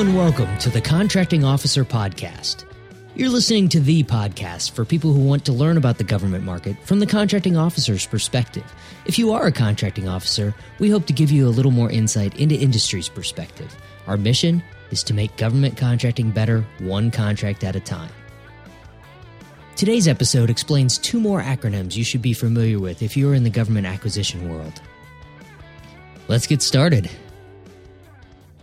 and welcome to the Contracting Officer Podcast. You're listening to the podcast for people who want to learn about the government market from the contracting officer's perspective. If you are a contracting officer, we hope to give you a little more insight into industry's perspective. Our mission is to make government contracting better one contract at a time. Today's episode explains two more acronyms you should be familiar with if you're in the government acquisition world. Let's get started.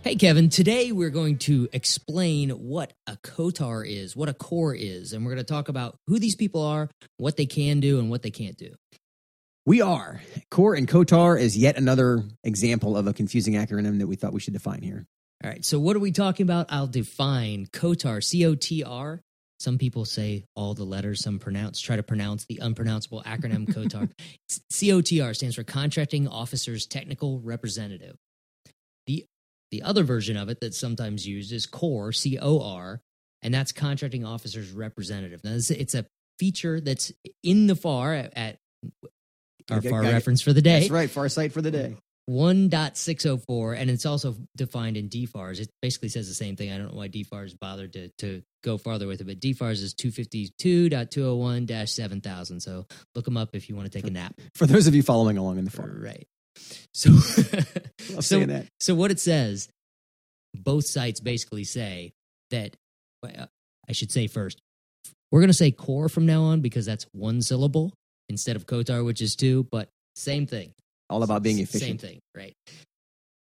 Hey, Kevin, today we're going to explain what a COTAR is, what a core is, and we're going to talk about who these people are, what they can do, and what they can't do. We are. Core and COTAR is yet another example of a confusing acronym that we thought we should define here. All right, so what are we talking about? I'll define COTAR, C O T R. Some people say all the letters, some pronounce, try to pronounce the unpronounceable acronym COTAR. COTR stands for Contracting Officers Technical Representative. The the other version of it that's sometimes used is CORE, C O R, and that's Contracting Officers Representative. Now, it's, it's a feature that's in the FAR at, at our FAR reference for the day. That's right. FAR cite for the day. 1.604 and it's also defined in DFARS. It basically says the same thing. I don't know why DFARS bothered to, to go farther with it, but DFARS is 252.201-7000. So look them up if you want to take a nap. For those of you following along in the FAR. Right. So so, so what it says, both cites basically say that well, I should say first, we're going to say core from now on because that's one syllable instead of COTAR, which is two, but same thing. All about being efficient. Same thing, right?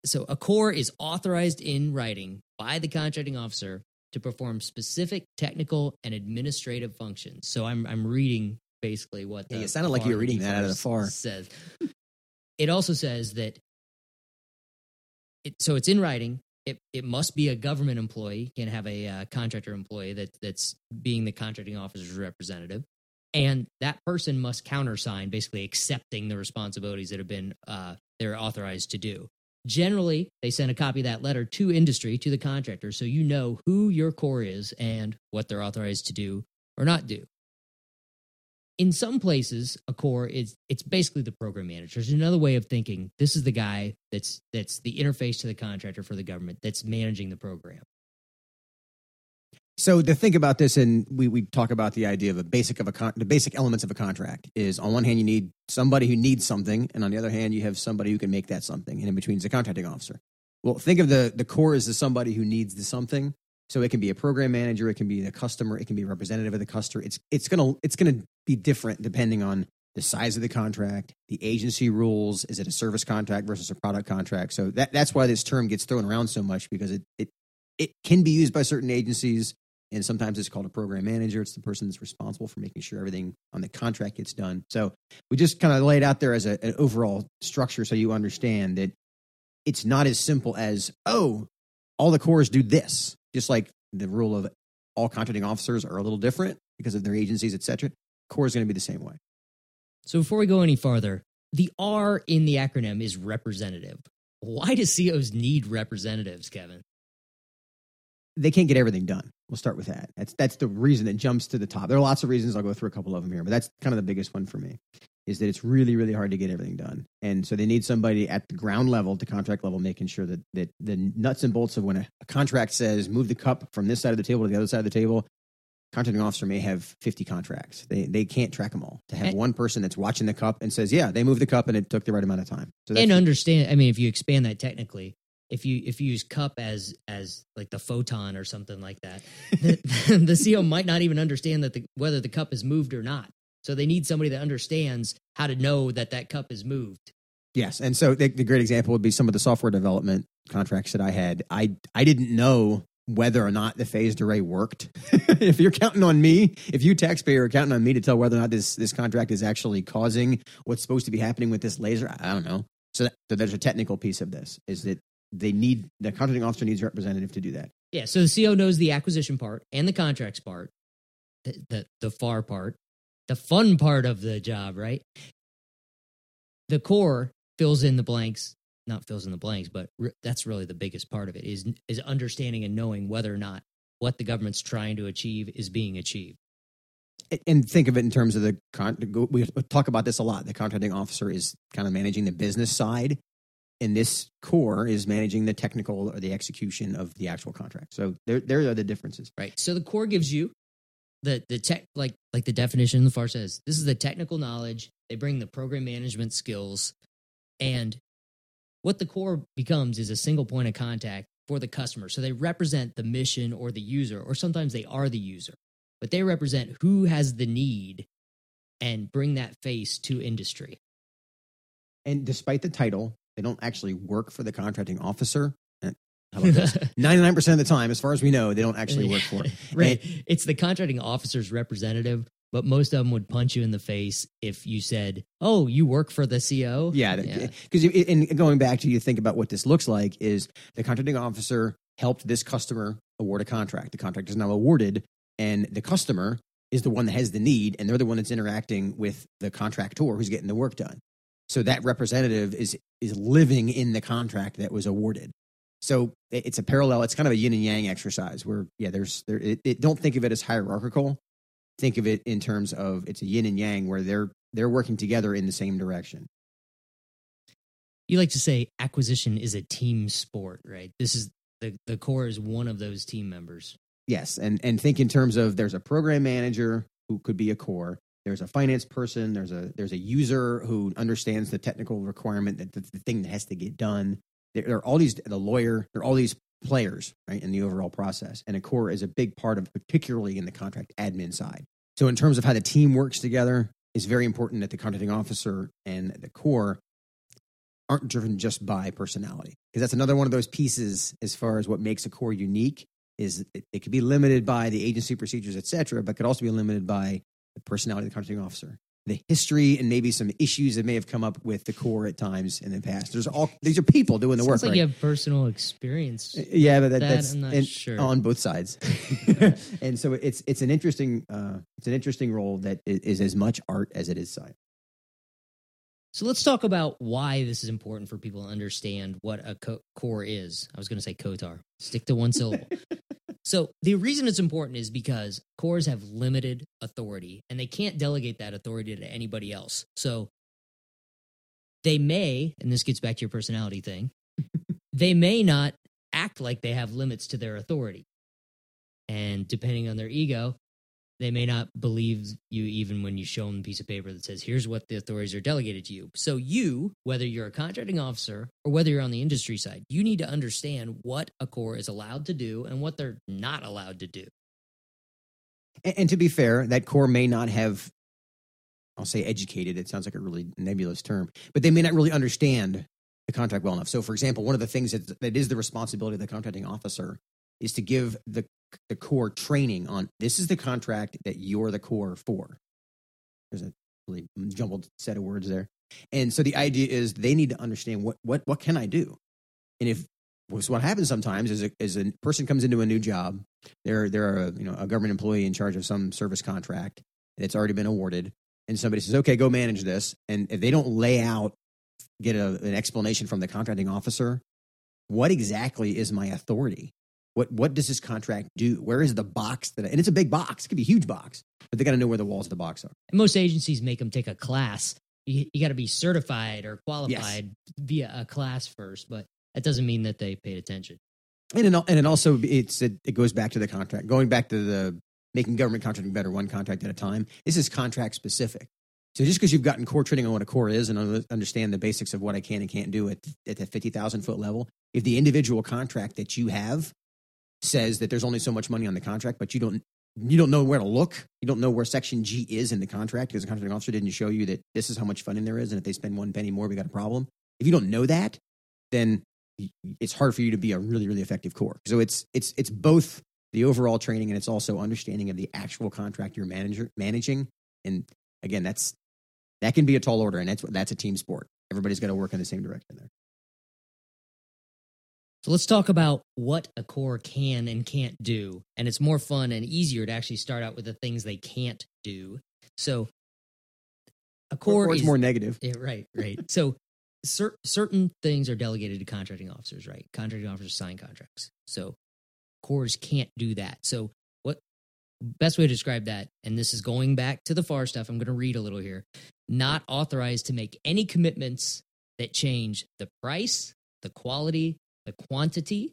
So a core is authorized in writing by the contracting officer to perform specific technical and administrative functions. So I'm I'm reading basically what Yeah, it sounded like you were reading that out of the FAR. says. It also says that it so it's in writing. It it must be a government employee. Can't have a uh, contractor employee that that's being the contracting officer's representative and that person must countersign basically accepting the responsibilities that have been uh, they're authorized to do generally they send a copy of that letter to industry to the contractor so you know who your core is and what they're authorized to do or not do in some places a core is it's basically the program manager there's another way of thinking this is the guy that's that's the interface to the contractor for the government that's managing the program So to think about this, and we, we talk about the idea of a basic of a con- the basic elements of a contract is on one hand you need somebody who needs something, and on the other hand you have somebody who can make that something, and in between is a contracting officer. Well, think of the the core as the somebody who needs the something. So it can be a program manager, it can be the customer, it can be representative of the customer. It's it's gonna it's gonna be different depending on the size of the contract, the agency rules. Is it a service contract versus a product contract? So that that's why this term gets thrown around so much because it it it can be used by certain agencies and sometimes it's called a program manager. It's the person that's responsible for making sure everything on the contract gets done. So we just kind of lay it out there as a, an overall structure so you understand that it's not as simple as, oh, all the cores do this. Just like the rule of all contracting officers are a little different because of their agencies, et cetera. Core is going to be the same way. So before we go any farther, the R in the acronym is representative. Why do COs need representatives, Kevin? They can't get everything done. We'll start with that. That's that's the reason it jumps to the top. There are lots of reasons. I'll go through a couple of them here, but that's kind of the biggest one for me. Is that it's really really hard to get everything done, and so they need somebody at the ground level, the contract level, making sure that that the nuts and bolts of when a, a contract says move the cup from this side of the table to the other side of the table. Contracting officer may have 50 contracts. They they can't track them all. To have And- one person that's watching the cup and says, "Yeah, they moved the cup and it took the right amount of time." So that's and understand, I mean, if you expand that technically, if you if you use cup as as like the photon or something like that, the, the CO might not even understand that the, whether the cup is moved or not. So they need somebody that understands how to know that that cup is moved. Yes, and so the, the great example would be some of the software development contracts that I had. I I didn't know whether or not the phased array worked. if you're counting on me, if you taxpayer are counting on me to tell whether or not this this contract is actually causing what's supposed to be happening with this laser, I don't know. So, that, so there's a technical piece of this is that they need the contracting officer needs a representative to do that. Yeah. So the CO knows the acquisition part and the contracts part, the the, the far part, the fun part of the job, right? The core fills in the blanks, not fills in the blanks, but re- that's really the biggest part of it is is understanding and knowing whether or not what the government's trying to achieve is being achieved. and think of it in terms of the con- we talk about this a lot the contracting officer is kind of managing the business side and this core is managing the technical or the execution of the actual contract. So there, there are the differences. Right. So the core gives you the the tech like like the definition in the FAR says. This is the technical knowledge. They bring the program management skills, and what the core becomes is a single point of contact for the customer. So they represent the mission or the user, or sometimes they are the user, but they represent who has the need and bring that face to industry. And despite the title, they don't actually work for the contracting officer. How about this? 99% of the time, as far as we know, they don't actually work for it. right. It's the contracting officer's representative, but most of them would punch you in the face if you said, "Oh, you work for the CO." Yeah, because in going back to you think about what this looks like is the contracting officer helped this customer award a contract. The contract is now awarded, and the customer is the one that has the need, and they're the one that's interacting with the contractor who's getting the work done. So that representative is is living in the contract that was awarded. So it's a parallel. It's kind of a yin and yang exercise where, yeah, there's there. It, it, don't think of it as hierarchical. Think of it in terms of it's a yin and yang where they're they're working together in the same direction. You like to say acquisition is a team sport, right? This is the the core is one of those team members. Yes, and and think in terms of there's a program manager who could be a core. There's a finance person. There's a there's a user who understands the technical requirement that the, the thing that has to get done. There, there are all these the lawyer. There are all these players right in the overall process, and a core is a big part of, particularly in the contract admin side. So in terms of how the team works together, it's very important that the contracting officer and the core aren't driven just by personality because that's another one of those pieces as far as what makes a core unique is it, it could be limited by the agency procedures, et cetera, but could also be limited by the personality of the contracting officer, the history, and maybe some issues that may have come up with the core at times in the past. There's all these are people doing the Sounds work. like right? you have personal experience. Yeah, but that, that that's not and- sure. on both sides, and so it's it's an interesting uh, it's an interesting role that is, is as much art as it is science. So let's talk about why this is important for people to understand what a co- core is. I was going to say COTAR. Stick to one syllable. so the reason it's important is because cores have limited authority and they can't delegate that authority to anybody else. So they may, and this gets back to your personality thing, they may not act like they have limits to their authority. And depending on their ego, they may not believe you even when you show them a piece of paper that says, here's what the authorities are delegated to you. So, you, whether you're a contracting officer or whether you're on the industry side, you need to understand what a core is allowed to do and what they're not allowed to do. And, and to be fair, that core may not have, I'll say educated. It sounds like a really nebulous term, but they may not really understand the contract well enough. So, for example, one of the things that, that is the responsibility of the contracting officer is to give the the core training on this is the contract that you're the core for. There's a really jumbled set of words there, and so the idea is they need to understand what what what can I do, and if so what happens sometimes is a, is a person comes into a new job they're they're a you know a government employee in charge of some service contract that's already been awarded, and somebody says, "Okay, go manage this," and if they don't lay out, get a, an explanation from the contracting officer, what exactly is my authority? What what does this contract do? Where is the box that? I, and it's a big box. It could be a huge box, but they got to know where the walls of the box are. And most agencies make them take a class. You, you got to be certified or qualified via a class first, but that doesn't mean that they paid attention. And it, and it also it's it, it goes back to the contract. Going back to the making government contracting better, one contract at a time. This is contract specific. So just because you've gotten core training on what a core is and understand the basics of what I can and can't do at at the fifty thousand foot level, if the individual contract that you have says that there's only so much money on the contract, but you don't you don't know where to look, you don't know where section G is in the contract because the contracting officer didn't show you that this is how much funding there is, and if they spend one penny more, we got a problem. If you don't know that, then it's hard for you to be a really really effective core. So it's it's it's both the overall training and it's also understanding of the actual contract you're manager managing. And again, that's that can be a tall order, and that's that's a team sport. Everybody's got to work in the same direction there. So let's talk about what a core can and can't do. And it's more fun and easier to actually start out with the things they can't do. So a core or it's is more negative. Yeah, right, right. so cer- certain things are delegated to contracting officers, right? Contracting officers sign contracts. So cores can't do that. So what best way to describe that, and this is going back to the FAR stuff, I'm going to read a little here. Not authorized to make any commitments that change the price, the quality, the quantity,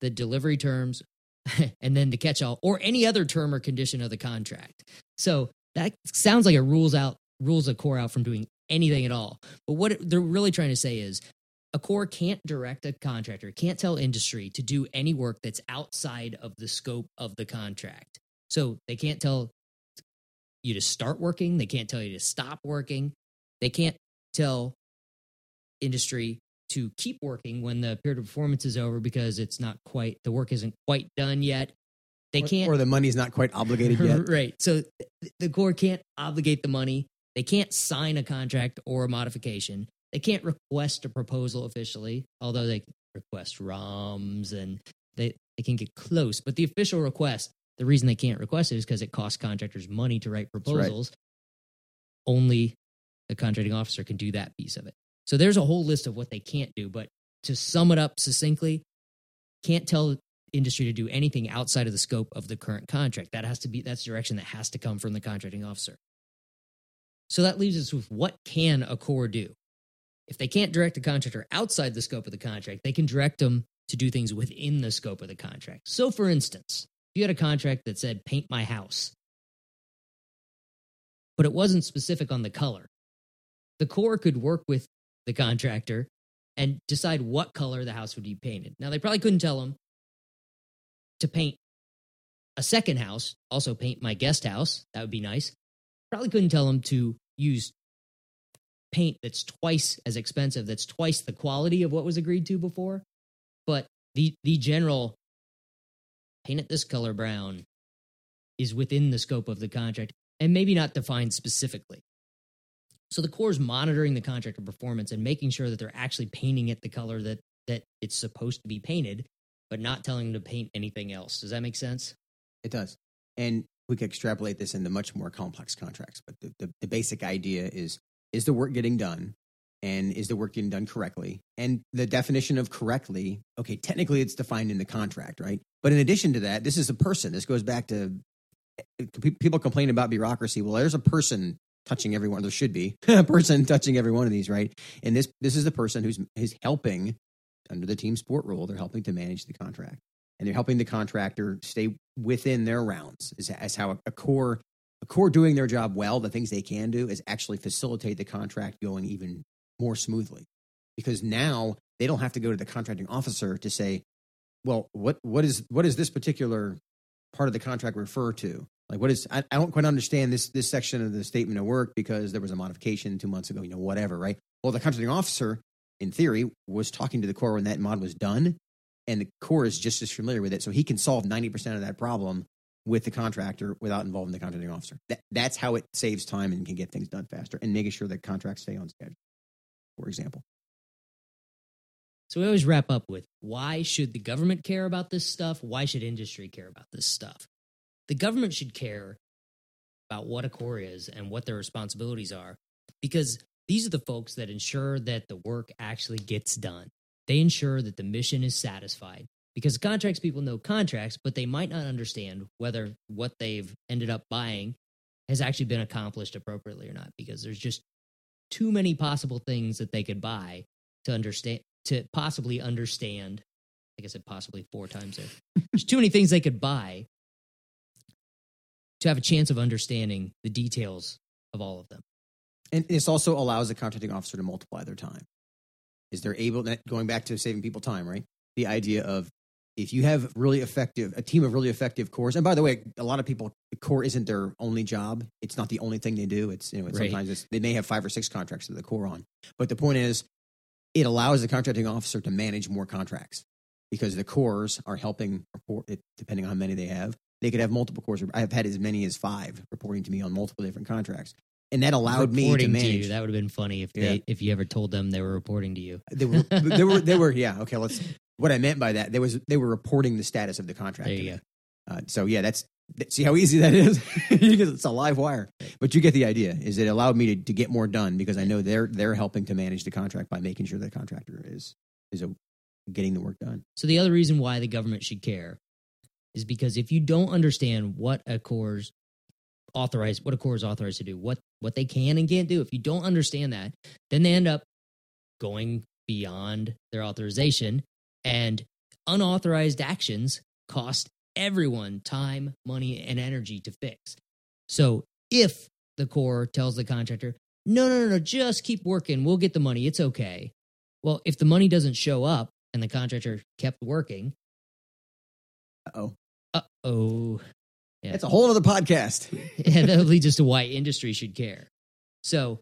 the delivery terms, and then the catch all or any other term or condition of the contract. So that sounds like it rules out rules a core out from doing anything at all. But what they're really trying to say is a core can't direct a contractor, can't tell industry to do any work that's outside of the scope of the contract. So they can't tell you to start working, they can't tell you to stop working, they can't tell industry to keep working when the period of performance is over because it's not quite the work isn't quite done yet. They can't or the money's not quite obligated yet. right. So the core can't obligate the money. They can't sign a contract or a modification. They can't request a proposal officially, although they request ROMs and they, they can get close. But the official request, the reason they can't request it is because it costs contractors money to write proposals. Right. Only the contracting officer can do that piece of it. So there's a whole list of what they can't do. But to sum it up succinctly, can't tell industry to do anything outside of the scope of the current contract. That has to be that's direction that has to come from the contracting officer. So that leaves us with what can a core do? If they can't direct a contractor outside the scope of the contract, they can direct them to do things within the scope of the contract. So for instance, if you had a contract that said paint my house, but it wasn't specific on the color, the core could work with the contractor and decide what color the house would be painted. Now, they probably couldn't tell him to paint a second house, also paint my guest house. That would be nice. Probably couldn't tell him to use paint that's twice as expensive, that's twice the quality of what was agreed to before. But the the general paint it this color brown is within the scope of the contract and maybe not defined specifically. So the core is monitoring the contractor performance and making sure that they're actually painting it the color that that it's supposed to be painted, but not telling them to paint anything else. Does that make sense? It does. And we could extrapolate this into much more complex contracts, but the, the, the basic idea is is the work getting done? And is the work getting done correctly? And the definition of correctly, okay, technically it's defined in the contract, right? But in addition to that, this is a person. This goes back to eh, people complain about bureaucracy. Well, there's a person touching every one. There should be a person touching every one of these, right? And this this is the person who's is helping under the team sport rule. They're helping to manage the contract, and they're helping the contractor stay within their rounds. Is as how a, a core a core doing their job well. The things they can do is actually facilitate the contract going even more smoothly, because now they don't have to go to the contracting officer to say, well, what what is what is this particular part of the contract refer to? Like, what is? I, I, don't quite understand this this section of the statement of work because there was a modification two months ago. You know, whatever, right? Well, the contracting officer, in theory, was talking to the core when that mod was done, and the core is just as familiar with it, so he can solve ninety percent of that problem with the contractor without involving the contracting officer. That, that's how it saves time and can get things done faster, and making sure that contracts stay on schedule. For example. So we always wrap up with why should the government care about this stuff? Why should industry care about this stuff? The government should care about what a core is and what their responsibilities are because these are the folks that ensure that the work actually gets done. They ensure that the mission is satisfied because contracts people know contracts, but they might not understand whether what they've ended up buying has actually been accomplished appropriately or not because there's just too many possible things that they could buy to understand to possibly understand. I guess it possibly four times there. There's too many things they could buy to have a chance of understanding the details of all of them. And this also allows the contracting officer to multiply their time. Is they're able, going back to saving people time, right? The idea of if you have really effective, a team of really effective cores, and by the way, a lot of people, the core isn't their only job. It's not the only thing they do. It's, you know, it's right. sometimes it's, they may have five or six contracts that the core on. But the point is, it allows the contracting officer to manage more contracts because the cores are helping, depending on how many they have, they could have multiple cores. I have had as many as five reporting to me on multiple different contracts, and that allowed reporting me to manage. To you, that would have been funny if they if you ever told them they were reporting to you. They were they were they were yeah okay. Let's what I meant by that there was they were reporting the status of the contract. There you go. Uh, so yeah, that's see how easy that is because it's a live wire. But you get the idea. Is it allowed me to, to get more done because I know they're they're helping to manage the contract by making sure the contractor is is a, getting the work done. So the other reason why the government should care is because if you don't understand what a core's authorized, what a core is authorized to do, what what they can and can't do, if you don't understand that, then they end up going beyond their authorization and unauthorized actions cost everyone time, money, and energy to fix. So if the Corps tells the contractor, no, no, no, no, just keep working, we'll get the money, it's okay. Well, if the money doesn't show up and the contractor kept working, oh, uh oh, yeah. it's a whole other podcast. and that leads us to why industry should care. So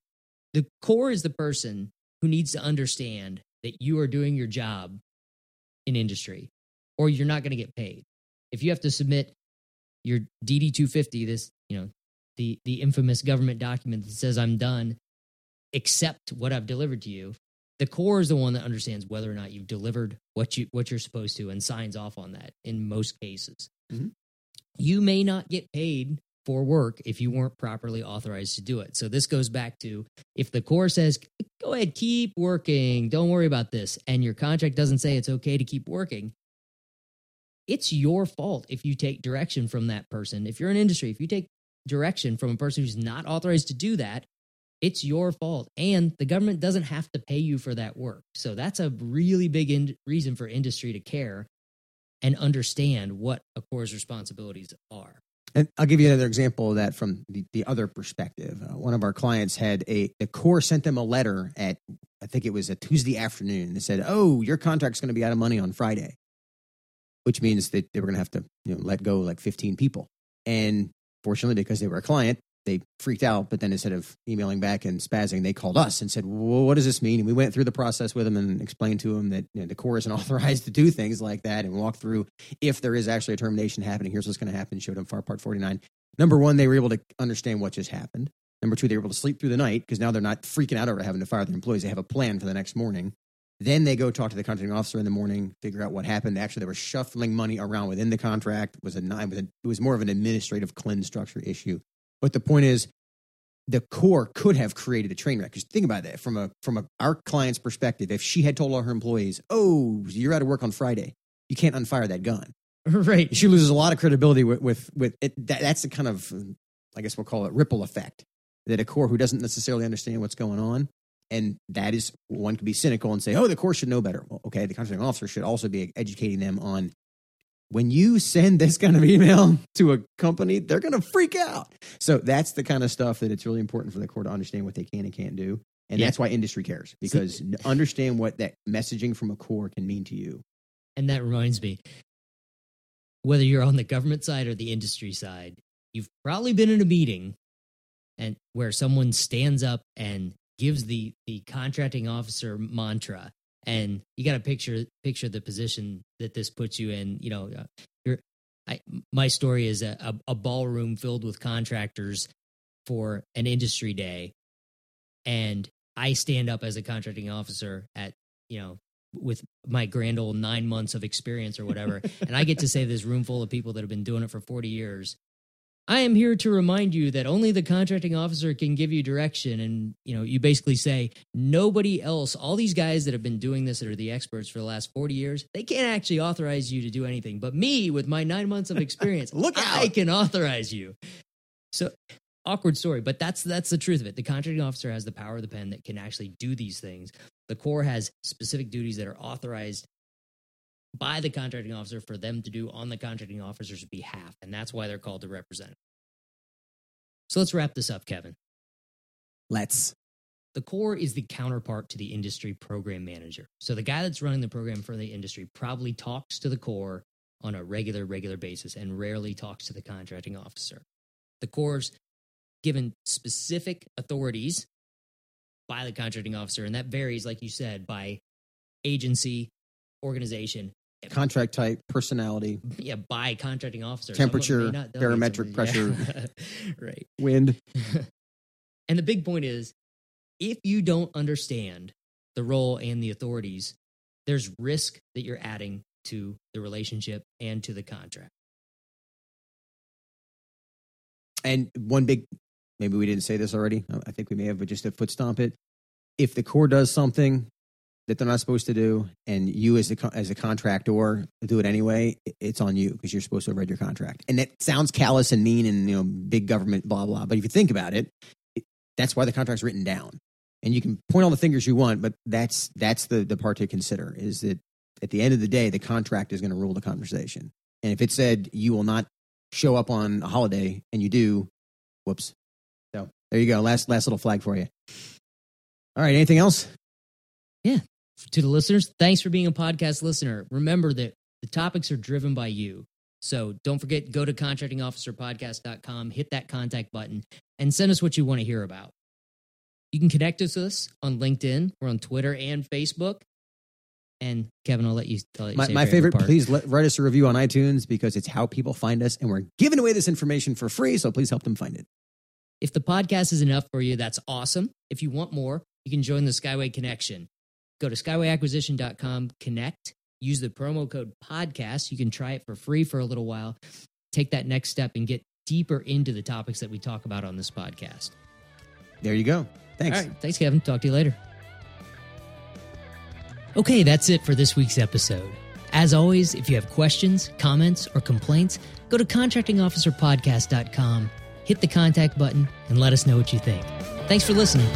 the core is the person who needs to understand that you are doing your job in industry or you're not going to get paid. If you have to submit your DD 250, this, you know, the, the infamous government document that says I'm done, accept what I've delivered to you. The core is the one that understands whether or not you've delivered what you what you're supposed to and signs off on that in most cases. Mm-hmm. You may not get paid for work if you weren't properly authorized to do it. So this goes back to if the core says, go ahead, keep working, don't worry about this, and your contract doesn't say it's okay to keep working, it's your fault if you take direction from that person. If you're an industry, if you take direction from a person who's not authorized to do that, it's your fault. And the government doesn't have to pay you for that work. So that's a really big in- reason for industry to care and understand what a Corps' responsibilities are. And I'll give you another example of that from the, the other perspective. Uh, one of our clients had a the Corps sent them a letter at I think it was a Tuesday afternoon. They said, "Oh, your contract's going to be out of money on Friday," which means that they were going to have to you know let go like 15 people. And fortunately, because they were a client, they freaked out, but then instead of emailing back and spazzing, they called us and said, well, "What does this mean?" And we went through the process with them and explained to them that you know, the Corps isn't authorized to do things like that, and walked through if there is actually a termination happening. Here's what's going to happen. Showed them FAR Part 49. Number one, they were able to understand what just happened. Number two, they were able to sleep through the night because now they're not freaking out over having to fire their employees. They have a plan for the next morning. Then they go talk to the contracting officer in the morning, figure out what happened. Actually, they were shuffling money around within the contract. It was a, a, it was more of an administrative CLIN structure issue. But the point is, the Corps could have created a train wreck. Because think about that from a from a, our client's perspective. If she had told all her employees, "Oh, you're out of work on Friday," you can't unfire that gun. Right. She loses a lot of credibility with with, with it. That, that's the kind of, I guess we'll call it ripple effect that a Corps who doesn't necessarily understand what's going on, and that is one could be cynical and say, "Oh, the Corps should know better." Well, okay, the contracting officer should also be educating them on when you send this kind of email to a company, they're going to freak out. So that's the kind of stuff that it's really important for the Corps to understand what they can and can't do. And yeah. that's why industry cares because understand what that messaging from a Corps can mean to you. And that reminds me whether you're on the government side or the industry side, you've probably been in a meeting and where someone stands up and gives the the contracting officer mantra and you got to picture picture the position that this puts you in. You know, uh, you're, I, my story is a, a, a ballroom filled with contractors for an industry day, and I stand up as a contracting officer at you know with my grand old nine months of experience or whatever, and I get to say this room full of people that have been doing it for forty years, I am here to remind you that only the contracting officer can give you direction. And, you know, you basically say, nobody else, all these guys that have been doing this that are the experts for the last 40 years, they can't actually authorize you to do anything. But me, with my nine months of experience, look, out. I can authorize you. So awkward story, but that's that's the truth of it. The contracting officer has the power of the pen that can actually do these things. The Corps has specific duties that are authorized by the contracting officer for them to do on the contracting officer's behalf. And that's why they're called the representative. So let's wrap this up, Kevin. Let's. The Corps is the counterpart to the industry program manager. So the guy that's running the program for the industry probably talks to the Corps on a regular, regular basis and rarely talks to the contracting officer. The Corps given specific authorities by the contracting officer, and that varies, like you said, by agency, organization, contract type, personality, yeah, by contracting officer, temperature, barometric pressure, yeah. right, wind. and the big point is, if you don't understand the role and the authorities, there's risk that you're adding to the relationship and to the contract. And one big, maybe we didn't say this already. I think we may have, but just to foot stomp it. If the Corps does something that they're not supposed to do, and you as a as a contractor do it anyway, it's on you because you're supposed to have read your contract. And that sounds callous and mean, and you know, big government, blah blah. But if you think about it, it that's why the contract's written down. And you can point all the fingers you want, but that's that's the the part to consider is that at the end of the day, the contract is going to rule the conversation. And if it said you will not show up on a holiday and you do, whoops. So there you go. Last last little flag for you. All right. Anything else? Yeah. To the listeners, thanks for being a podcast listener. Remember that the topics are driven by you. So don't forget, go to contractingofficerpodcast.com, hit that contact button, and send us what you want to hear about. You can connect with us on LinkedIn. We're on Twitter and Facebook. And Kevin, I'll let you. I'll let you My, my favorite, part. please let, write us a review on iTunes because it's how people find us, and we're giving away this information for free. So please help them find it. If the podcast is enough for you, that's awesome. If you want more, you can join the Skyway Connection. Go to skywayacquisition.com, connect, use the promo code podcast. You can try it for free for a little while. Take that next step and get deeper into the topics that we talk about on this podcast. There you go. Thanks. All right. Thanks, Kevin. Talk to you later. Okay, that's it for this week's episode. As always, if you have questions, comments, or complaints, go to contractingofficerpodcast.com, hit the contact button, and let us know what you think. Thanks for listening.